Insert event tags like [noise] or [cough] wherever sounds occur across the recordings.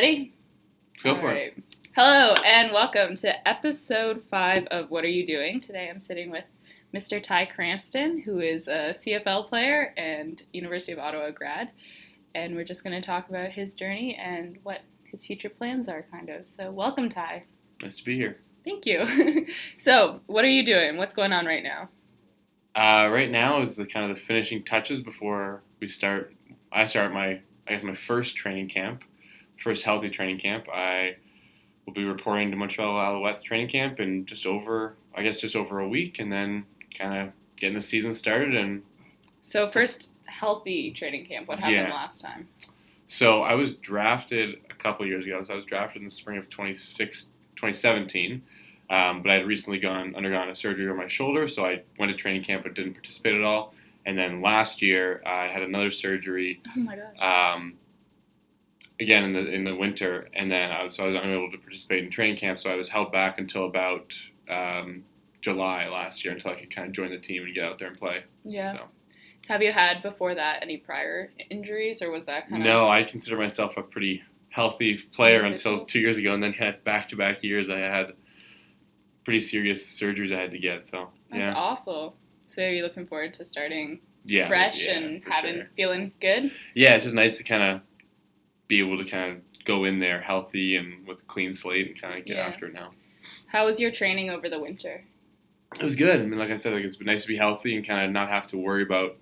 Ready? Go All for it. Hello and welcome to episode five of What Are You Doing? Today I'm sitting with Mr. Ty Cranston, who is a CFL player and University of Ottawa grad. And we're just going to talk about his journey and what his future plans are, kind of. So, welcome, Ty. Nice to be here. Thank you. [laughs] so, what are you doing? What's going on right now? Uh, right now is the kind of the finishing touches before we start. I start my I guess my first training camp, first healthy training camp. I will be reporting to Montreal Alouettes training camp in just over I guess just over a week, and then kind of getting the season started. And So, first healthy training camp. What happened Yeah. last time? so I was drafted a couple years ago. So I was drafted in the spring of 26, 2017. Um, but I had recently gone undergone a surgery on my shoulder, so I went to training camp but didn't participate at all. And then last year I had another surgery Oh my gosh. um, again in the in the winter, and then I was, so I was unable to participate in training camp. So I was held back until about um, July last year until I could kind of join the team and get out there and play. yeah. So Have you had before that any prior injuries, or was that kind of no, I consider myself a pretty healthy player until two years ago, and then had back to back years I had pretty serious surgeries I had to get. So That's yeah, awful. So are you looking forward to starting yeah, fresh yeah, and having sure. feeling good? yeah, it's just nice to kind of be able to kind of go in there healthy and with a clean slate and kind of get Yeah. after it now. How was your training over the winter? It was good. I mean, like I said, like it's been nice to be healthy and kind of not have to worry about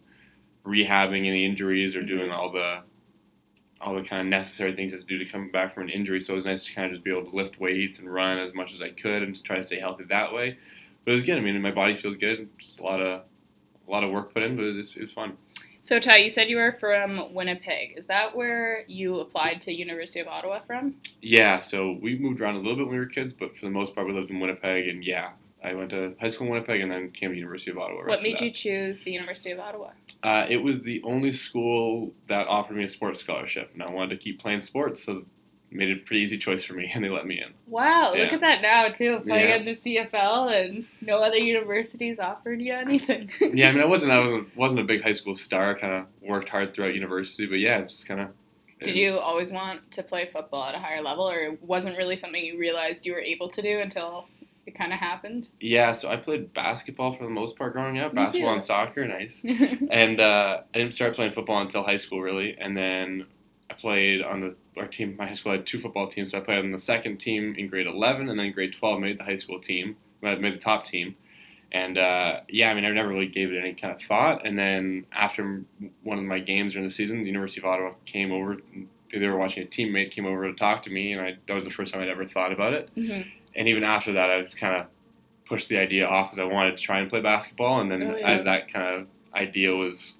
rehabbing any injuries or Mhm. doing all the all the kind of necessary things to do to come back from an injury. So it was nice to kind of just be able to lift weights and run as much as I could and just try to stay healthy that way. But it was good. I mean, my body feels good. Just a lot of a lot of work put in, but it was, it was fun. So Ty, you said you were from Winnipeg. Is that where you applied to University of Ottawa from? Yeah, so we moved around a little bit when we were kids, but for the most part, we lived in Winnipeg. And yeah, I went to high school in Winnipeg and then came to University of Ottawa. right what made that. you choose the University of Ottawa? Uh, it was the only school that offered me a sports scholarship, and I wanted to keep playing sports, so made it a pretty easy choice for me, and they let me in. Wow, look at that now too, playing Yeah. in the CFL and no other universities offered you anything. [laughs] Yeah, I mean, I wasn't, I [laughs] wasn't, wasn't a big high school star. Kind of worked hard throughout university, but yeah, it's just kind of. Did you always want to play football at a higher level, or it wasn't really something you realized you were able to do until it kind of happened? Yeah, so I played basketball for the most part growing up, Me basketball too. and soccer, nice. [laughs] And uh, I didn't start playing football until high school, really. And then I played on the our team. My high school had two football teams, so I played on the second team in grade eleven, and then grade twelve made the high school team. I made the top team. And uh, yeah, I mean, I never really gave it any kind of thought. And then after one of my games during the season, the University of Ottawa came over. They were watching a teammate came over to talk to me, and I, that was the first time I'd ever thought about it. Mhm. And even after that, I just kind of pushed the idea off because I wanted to try and play basketball. And then Oh, yeah. as that kind of idea was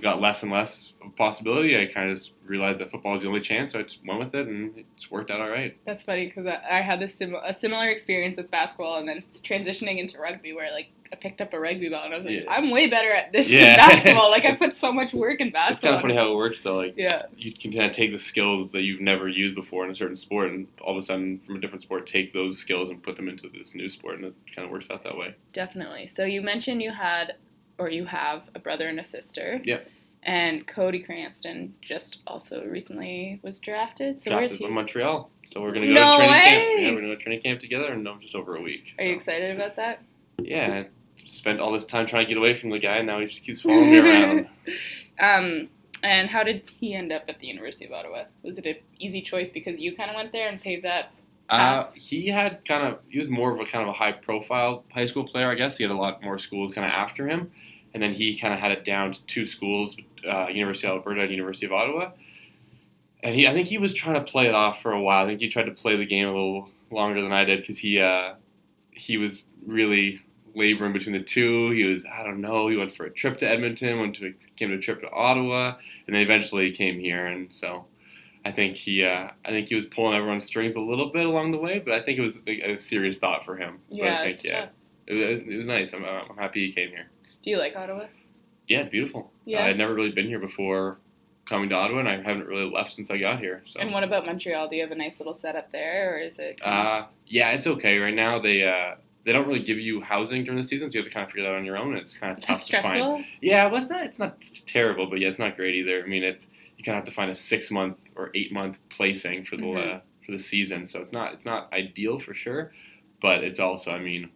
got less and less of possibility, I kind of just realized that football is the only chance. So I just went with it, and it's worked out all right. That's funny because I, I had this sim- a similar experience with basketball, and then it's transitioning into rugby, where like I picked up a rugby ball, and I was like, Yeah. I'm way better at this Yeah. than basketball. Like I put so much work in [laughs] It's basketball. kind of funny how it works, though. Like yeah, you can kind of take the skills that you've never used before in a certain sport, and all of a sudden, from a different sport, take those skills and put them into this new sport, and it kind of works out that way. definitely. So you mentioned you had, or you have, a brother and a sister. Yep. And Cody Cranston just also recently was drafted. So where's Drafted he? from Montreal, so we're gonna go No to training camp. way! Yeah, we're gonna go to training camp together, and no, just over a week. Are you excited about that? Yeah, I spent all this time trying to get away from the guy, and now he just keeps following me around. [laughs] Um, and how did he end up at the University of Ottawa? Was it an easy choice because you kind of went there and paved that? Uh, he had kind of he was more of a kind of a high profile high school player, I guess. He had a lot more schools kind of after him, and then he kind of had it down to two schools: uh, University of Alberta and University of Ottawa. And he, I think he was trying to play it off for a while. I think he tried to play the game a little longer than I did because he uh, he was really laboring between the two. He was I don't know. He went for a trip to Edmonton, went to came to a trip to Ottawa, and then eventually came here. And so I think he, uh, I think he was pulling everyone's strings a little bit along the way, but I think it was a, a serious thought for him. But Yeah, I think yeah, it was, it was nice. I'm, I'm happy he came here. Do you like Ottawa? Yeah, it's beautiful. Yeah. I had never really been here before coming to Ottawa, and I haven't really left since I got here. So, And what about Montreal? Do you have a nice little setup there, or is it? uh, yeah, it's okay right now. They, uh, they don't really give you housing during the season, so you have to kind of figure that out on your own. And it's kind of tough to find. stressful. Yeah, well, it's not it's not terrible, but yeah, it's not great either. I mean, it's you kind of have to find a six month or eight month placing for the Mhm. uh, for the season, so it's not it's not ideal for sure, but it's also I mean,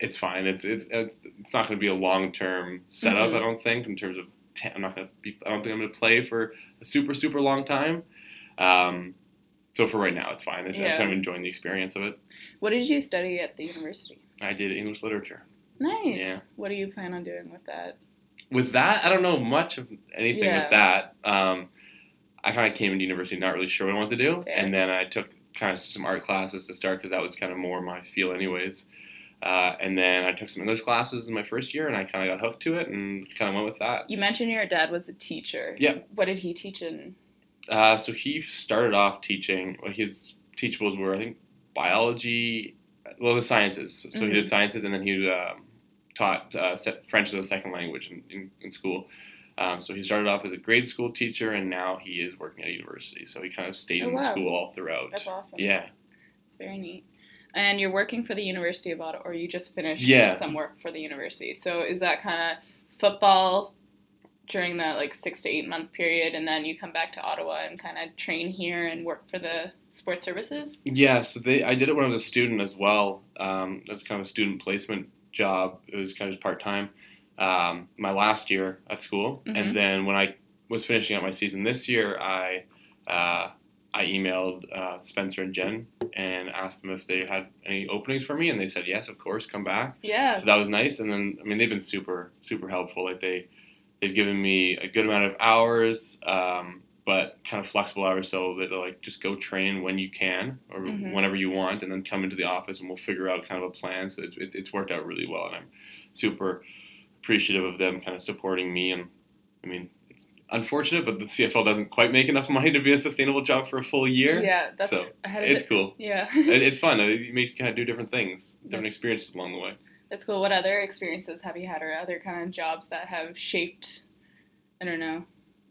it's fine. It's it's it's, it's not going to be a long term setup. Mhm. I don't think in terms of i I'm not going to be. I don't think I'm going to play for a super super long time. Um, so for right now, it's fine. It's, Yeah. I'm kind of enjoying the experience of it. What did you study at the university? I did English literature. Nice. Yeah. What do you plan on doing with that? with that, I don't know much of anything Yeah. with that. Um, I kind of came into university not really sure what I wanted to do, Fair. and then I took kind of some art classes to start because that was kind of more my feel, anyways. Uh, and then I took some English classes in my first year, and I kind of got hooked to it, and kind of went with that. You mentioned your dad was a teacher. Yeah. What did he teach in? Uh, so he started off teaching. His teachables were, I think, biology. Well, the sciences. So he Mhm. did sciences, and then he um, taught uh, French as a second language in, in, in school. Um, so he started off as a grade school teacher, and now he is working at a university. So he kind of stayed Oh, in wow. school all throughout. That's awesome. Yeah. It's very neat. And you're working for the University of Ottawa, or you just finished Yeah. some work for the university. So is that kind of football during that like six to eight month period, and then you come back to Ottawa and kind of train here and work for the sports services? Yeah, so they, I did it when I was a student as well. Um, as kind of a student placement job. It was kind of just part time. Um, my last year at school, Mhm. and then when I was finishing up my season this year, I uh, I emailed uh, Spencer and Jen and asked them if they had any openings for me, and they said yes, of course, come back. Yeah. So that was nice. And then I mean they've been super super helpful. Like they they've given me a good amount of hours, um, but kind of flexible hours so that they're like just go train when you can or Mhm. whenever you want, and then come into the office and we'll figure out kind of a plan. So it's it, it's worked out really well, and I'm super appreciative of them kind of supporting me. And I mean unfortunate, but the CFL doesn't quite make enough money to be a sustainable job for a full year. Yeah, that's So, ahead of It's it. cool. Yeah. [laughs] It- It's fun. It makes you kind of do different things, different experiences along the way. That's cool. What other experiences have you had, or other kind of jobs that have shaped? I don't know.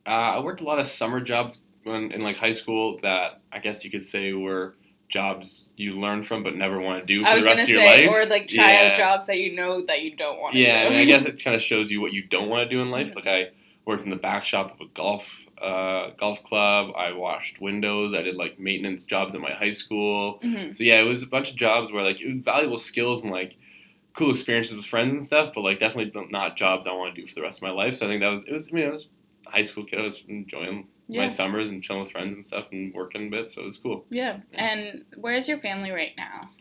Uh, I worked a lot of summer jobs when in like high school that I guess you could say were jobs you learn from but never want to do for the rest of your say, life. or like child Yeah. jobs that you know that you don't want to Yeah, do. I, mean, I guess it [laughs] kind of shows you what you don't want to do in life. Like I worked in the back shop of a golf uh, golf club. I washed windows. I did like maintenance jobs at my high school. Mhm. So yeah, it was a bunch of jobs where like it was valuable skills and like cool experiences with friends and stuff, but like definitely not jobs I want to do for the rest of my life. So I think that was it was I mean I was a high school kid. I was enjoying Yeah. my summers and chilling with friends and stuff and working a bit, so it was cool. Yeah. And where's your family right now?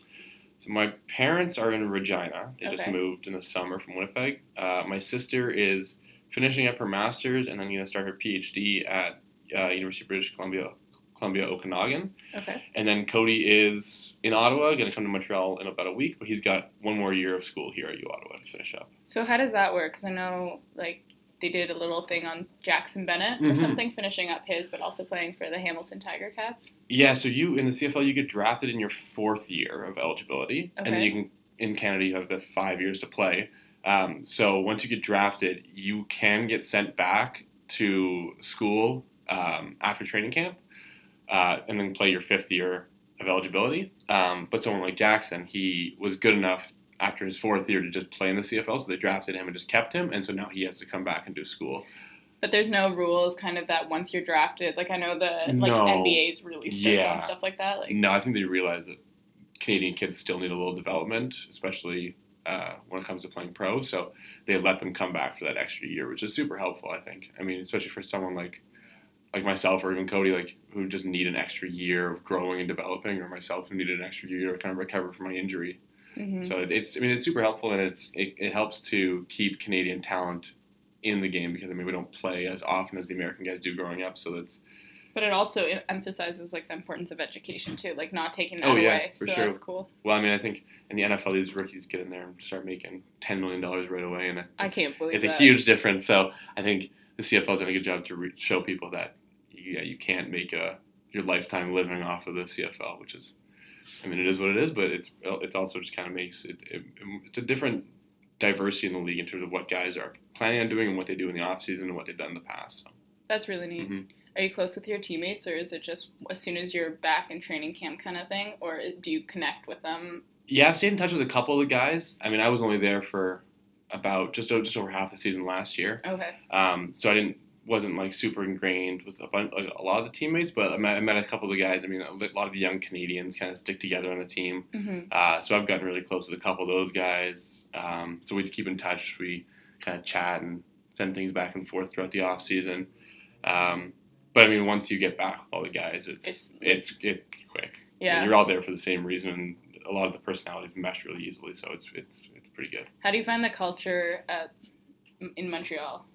So my parents are in Regina. They just moved in the summer from Winnipeg. Uh, my sister is finishing up her master's and then going to start her PhD at uh, University of British Columbia, Columbia Okanagan. Okay. And then Cody is in Ottawa, going to come to Montreal in about a week, but he's got one more year of school here at U Ottawa to finish up. So how does that work? Because I know like they did a little thing on Jackson Bennett or Mhm. something, finishing up his, but also playing for the Hamilton Tiger Cats. Yeah, so you in the CFL you get drafted in your fourth year of eligibility, and then you can in Canada you have the five years to play. Um, so once you get drafted, you can get sent back to school um, after training camp, uh, and then play your fifth year of eligibility. Um, but someone like Jackson, he was good enough after his fourth year to just play in the CFL, so they drafted him and just kept him, and so now he has to come back and do school. But there's no rules, kind of that once you're drafted. Like I know the like No. NBA is really strict Yeah. on stuff like that. Like No, I think they realize that Canadian kids still need a little development, especially uh, when it comes to playing pro. So they let them come back for that extra year, which is super helpful. I think. I mean, especially for someone like like myself or even Cody, like who just need an extra year of growing and developing, or myself who needed an extra year to kind of recover from my injury. mhm. So it's I mean it's super helpful and it's it, it helps to keep Canadian talent in the game because I mean we don't play as often as the American guys do growing up. So it's But it also emphasizes like the importance of education too, like not taking that Oh, yeah, away. for so sure. that's cool. well, I mean I think in the NFL these rookies get in there and start making ten million dollars right away, and I can't believe it. it's a huge difference. So I think the CFL's done a good job to re- show people that yeah, you can't make a your lifetime living off of the CFL, which is, I mean, it is what it is, but it's it's also just kind of makes it, it it's a different diversity in the league in terms of what guys are planning on doing and what they do in the off season and what they've done in the past. So, That's really neat. mhm. Are you close with your teammates, or is it just as soon as you're back in training camp kind of thing, or do you connect with them Yeah, I've stayed in touch with a couple of the guys. I mean, I was only there for about just just over half the season last year, Okay. um, so I didn't wasn't like super ingrained with a, bunch, like, a lot of the teammates. But I met, I met a couple of the guys. I mean, a lot of the young Canadians kind of stick together on the team. hmm Uh, so I've gotten really close with a couple of those guys. Um, so we keep in touch. We kind of chat and send things back and forth throughout the off season. Um, but I mean, once you get back with all the guys, it's It's- it's it's, quick. Yeah. And you're all there for the same reason, and a lot of the personalities mesh really easily. So it's it's it's pretty good. How do you find the culture at in Montreal?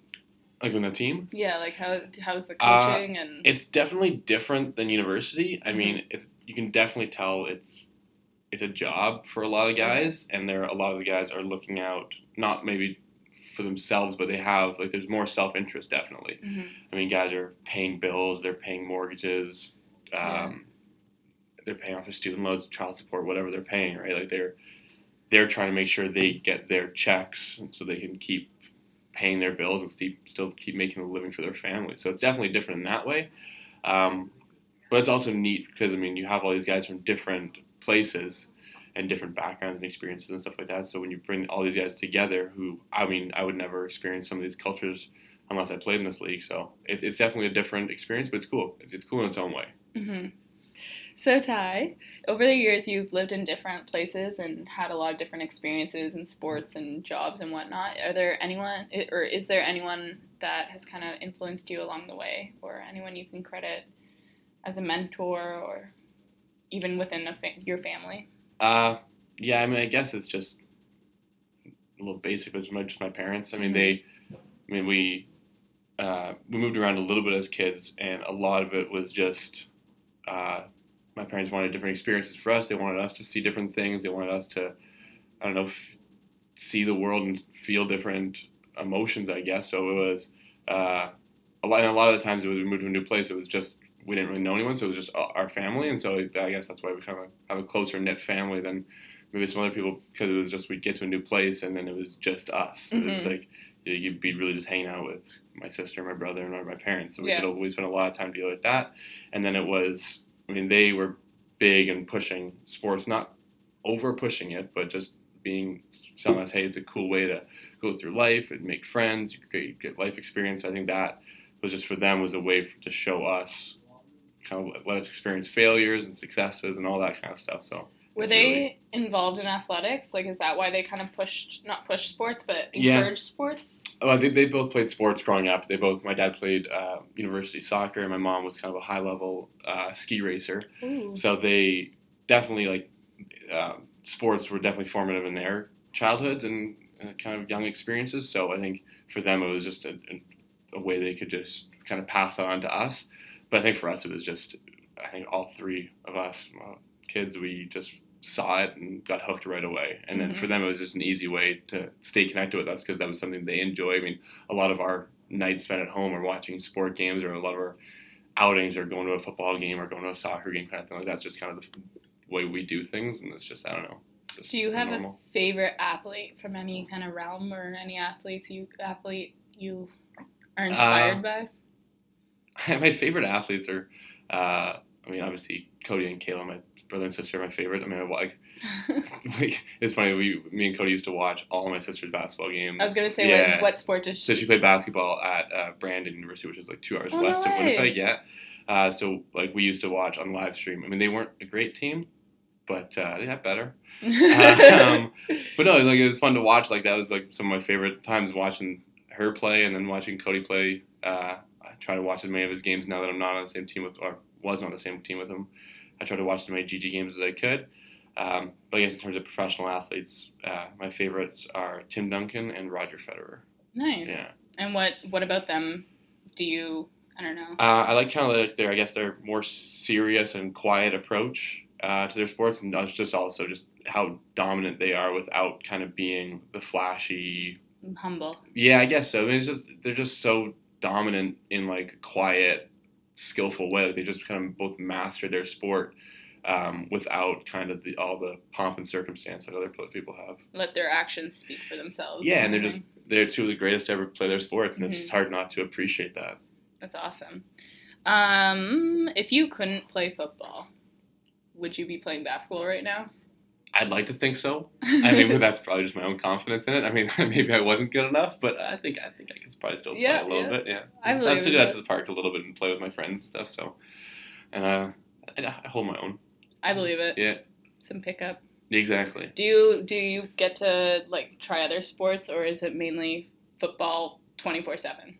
Like in the team, Yeah, like how how's the Uh, coaching and it's definitely different than university. I Mm-hmm. mean, it's you can definitely tell it's it's a job for a lot of guys, and there a lot of the guys are looking out not maybe for themselves, but they have like there's more self interest definitely. Mhm. I mean, guys are paying bills, they're paying mortgages, um, Yeah. they're paying off their student loans, child support, whatever they're paying, right? Like they're they're trying to make sure they get their checks so they can keep paying their bills and still still keep making a living for their family. So it's definitely different in that way. Um, but it's also neat because I mean you have all these guys from different places and different backgrounds and experiences and stuff like that. So when you bring all these guys together, who I mean I would never experience some of these cultures unless I played in this league. So it, it's definitely a different experience, but it's cool. It's, it's cool in its own way. hmm So Ty, over the years you've lived in different places and had a lot of different experiences in sports and jobs and whatnot. Are there anyone, or is there anyone that has kind of influenced you along the way, or anyone you can credit as a mentor, or even within fa- your family? Uh, yeah, I mean, I guess it's just a little basic, but it's my, just my parents. I mean, they, I mean, we, uh, we moved around a little bit as kids, and a lot of it was just, uh, my parents wanted different experiences for us. They wanted us to see different things. They wanted us to, I don't know, f- see the world and feel different emotions, I guess. So it was, uh, a lot, and a lot of the times it was, we moved to a new place, it was just, we didn't really know anyone, so it was just uh, our family, and so I guess that's why we kind of have a closer knit family than maybe some other people because it was just we'd get to a new place and then it was just us. It was Mhm. like you'd be really just hanging out with my sister, my brother, and my parents. So we Yeah. could always spend a lot of time dealing with that. And then it was, I mean, they were big and pushing sports, not over pushing it, but just being telling us, hey, it's a cool way to go through life and make friends, you get, get life experience. I think that was just for them was a way for, to show us, kind of let us experience failures and successes and all that kind of stuff. So Were they really- involved in athletics? Like, is that why they kind of pushed, not pushed sports, but Yeah. encouraged sports? Well, they, they both played sports growing up. They both, my dad played uh, university soccer, and my mom was kind of a high level uh, ski racer. Ooh. So they definitely like um sports were definitely formative in their childhoods and uh, kind of young experiences. So I think for them it was just a, a, a way they could just kind of pass that on to us. But I think for us it was just I think all three of us uh, kids we just saw it and got hooked right away. And then Mhm. for them it was just an easy way to stay connected with us because that was something they enjoy. I mean, a lot of our nights spent at home are watching sport games or a lot of our outings or going to a football game or going to a soccer game kind of thing like that's just kind of the way we do things and it's just I don't know. Do you have normal. a favorite athlete from any kind of realm or any athletes you athlete you are inspired by? [laughs] my favorite athletes are, uh, I mean, obviously Cody and Kayla, my brother and sister, are my favorite. I mean, I, like, [laughs] like it's funny. We, me and Cody used to watch all my sister's basketball games. I was gonna say, yeah. what, what sport does she? So she? played basketball at uh, Brandon University, which is like two hours Oh, no west of way. Winnipeg. Yeah. Uh, so like we used to watch on live stream. I mean, they weren't a great team, but uh, they got better. [laughs] um, but no, like it was fun to watch. Like that was like some of my favorite times watching her play, and then watching Cody play. Uh, try to watch as many of his games now that I'm not on the same team with, or was not on the same team with him. I try to watch as many GG games as I could. Um, but I guess in terms of professional athletes, uh, my favorites are Tim Duncan and Roger Federer. nice. Yeah. And what what about them? Do you? I don't know. Uh, I like kind of their, their, I guess, their more serious and quiet approach uh, to their sports, and that's just also just how dominant they are without kind of being the flashy. Humble. Yeah, I guess so. I mean, it's just they're just so dominant in like a quiet, skillful way. They just kind of both master their sport um, without kind of the all the pomp and circumstance that other people have. Let their actions speak for themselves. Yeah, and they're just they're two of the greatest to ever play their sports, and it's Mhm. just hard not to appreciate that. That's awesome. Um, if you couldn't play football, would you be playing basketball right now? I'd like to think so. I mean, but [laughs] that's probably just my own confidence in it. I mean, [laughs] maybe I wasn't good enough, but I think I think I can probably still play Yeah, a little yeah. bit. Yeah, I so I still go out that. to the park a little bit and play with my friends and stuff. So, and uh, I, I hold my own. I believe it. Yeah, Some pickup. exactly. Do you do you get to like try other sports or is it mainly football twenty four seven?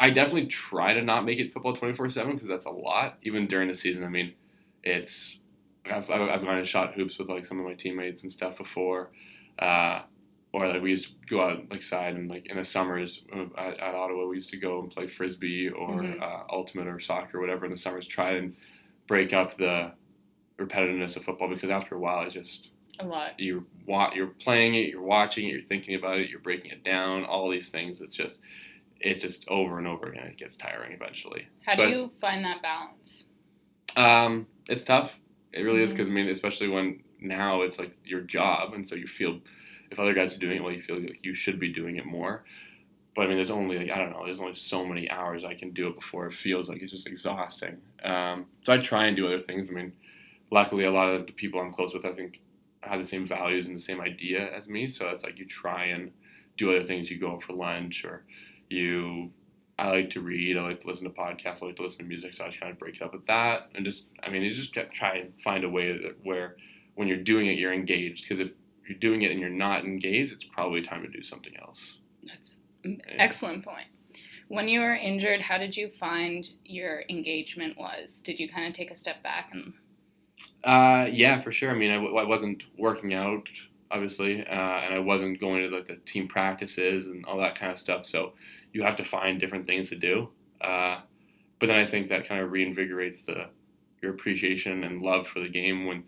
I definitely try to not make it football twenty four seven because that's a lot. Even during the season, I mean, it's I've, I've I've gone and shot hoops with like some of my teammates and stuff before, uh, or like we used to go out like side and like in the summers uh, at, at Ottawa we used to go and play frisbee or Mhm. uh, ultimate or soccer or whatever in the summers. Try and break up the repetitiveness of football because after a while it's just A lot. you're you're playing it, you're watching it, you're thinking about it, you're breaking it down, all these things. It's just it just over and over again. It gets tiring eventually. How So do I- you find that balance? Um, it's tough. It really is because I mean, especially when now it's like your job, and so you feel if other guys are doing it, well, you feel like you should be doing it more. But I mean, there's only like I don't know, there's only so many hours I can do it before it feels like it's just exhausting. Um, so I try and do other things. I mean, luckily, a lot of the people I'm close with, I think, have the same values and the same idea as me. So it's like you try and do other things. You go out for lunch, or you. I like to read. I like to listen to podcasts. I like to listen to music. So I just kind of break it up with that, and just I mean, you just try and find a way that where when you're doing it, you're engaged. Because if you're doing it and you're not engaged, it's probably time to do something else. That's an excellent point. When you were injured, how did you find your engagement was? Did you kind of take a step back and Uh, yeah, for sure. I mean, I, w- I wasn't working out, obviously, uh, and I wasn't going to like the team practices and all that kind of stuff. So you have to find different things to do. Uh, but then I think that kind of reinvigorates the your appreciation and love for the game when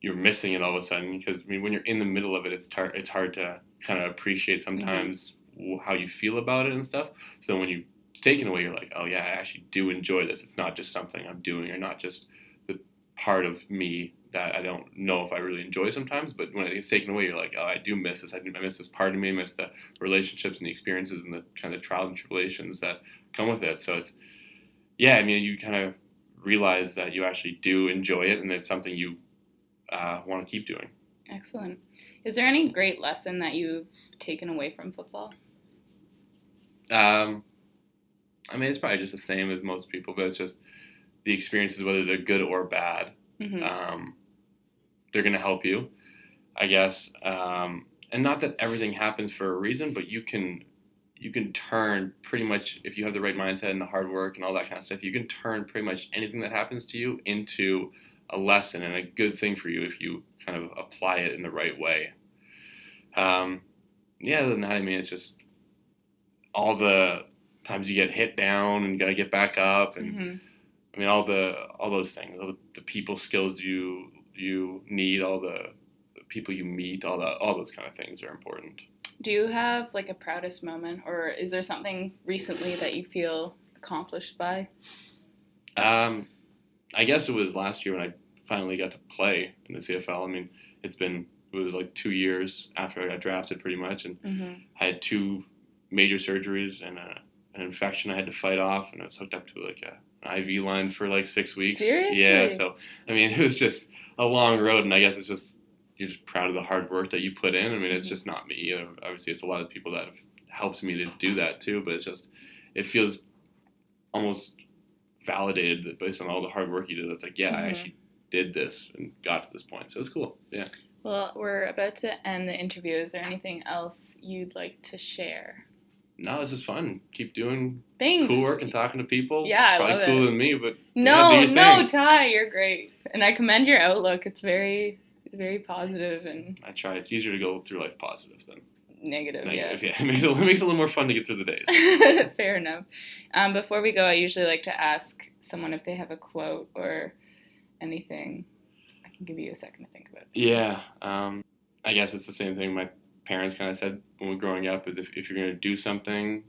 you're missing it all of a sudden. Because I mean, when you're in the middle of it, it's tar- it's hard to kind of appreciate sometimes w how you feel about it and stuff. So when you it's taken away, you're like, oh yeah, I actually do enjoy this. It's not just something I'm doing, or not just the part of me that I don't know if I really enjoy sometimes. But when it gets taken away, you're like, oh, I do miss this. I, do, I miss this part of me. I miss the relationships and the experiences and the kind of trials and tribulations that come with it. So it's, yeah, I mean, you kind of realize that you actually do enjoy it, and it's something you uh, want to keep doing. excellent? Is there any great lesson that you've taken away from football? Um, I mean, it's probably just the same as most people, but it's just the experiences, whether they're good or bad. hmm um, they're going to help you, I guess. Um, and not that everything happens for a reason, but you can you can turn pretty much if you have the right mindset and the hard work and all that kind of stuff. You can turn pretty much anything that happens to you into a lesson and a good thing for you if you kind of apply it in the right way. Um, yeah, other than that, I mean, it's just all the times you get hit down and you got to get back up and hmm I mean, all the all those things, all the, the people skills you you need, all the, people you meet, all that, all those kind of things are important. Do you have like a proudest moment, or is there something recently that you feel accomplished by? Um, I guess it was last year when I finally got to play in the CFL. I mean, it's been it was like two years after I got drafted, pretty much, and hmm I had two major surgeries and a, an infection I had to fight off, and I was hooked up to like a, an IV line for like six weeks. Seriously? Yeah. So I mean, [laughs] it was just a long road, and I guess it's just you're just proud of the hard work that you put in. I mean, it's Mhm. just not me. You know, obviously, it's a lot of people that have helped me to do that too, but it's just it feels almost validated that based on all the hard work you did. It's like, yeah, I Mhm. actually did this and got to this point. So it's cool. Yeah. Well, we're about to end the interview. Is there anything else you'd like to share? No, this is fun. Keep doing Thanks. cool work and talking to people. Yeah, I Probably love cooler it. than me, but No, yeah, no. Ty, you're great, and I commend your outlook. It's very, very positive and I try. It's easier to go through life positive than negative. negative. Yeah, [laughs] it makes it, it makes it a little more fun to get through the days. [laughs] Fair enough. Um, before we go, I usually like to ask someone if they have a quote or anything. I can give you a second to think about. it. Yeah, um, I guess it's the same thing my parents kind of said when we were growing up: is if, if you're going to do something,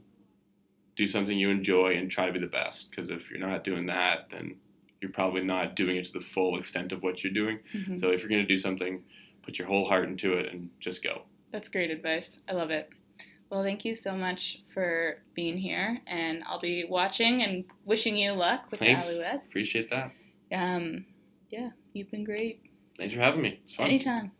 do something you enjoy and try to be the best. Because if you're not doing that, then you're probably not doing it to the full extent of what you're doing. Mhm. So if you're going to do something, put your whole heart into it and just go. That's great advice. I love it. Well, thank you so much for being here, and I'll be watching and wishing you luck with Thanks. the Alouettes. Appreciate that. Um, yeah, you've been great. Thanks for having me. It's fun. Anytime.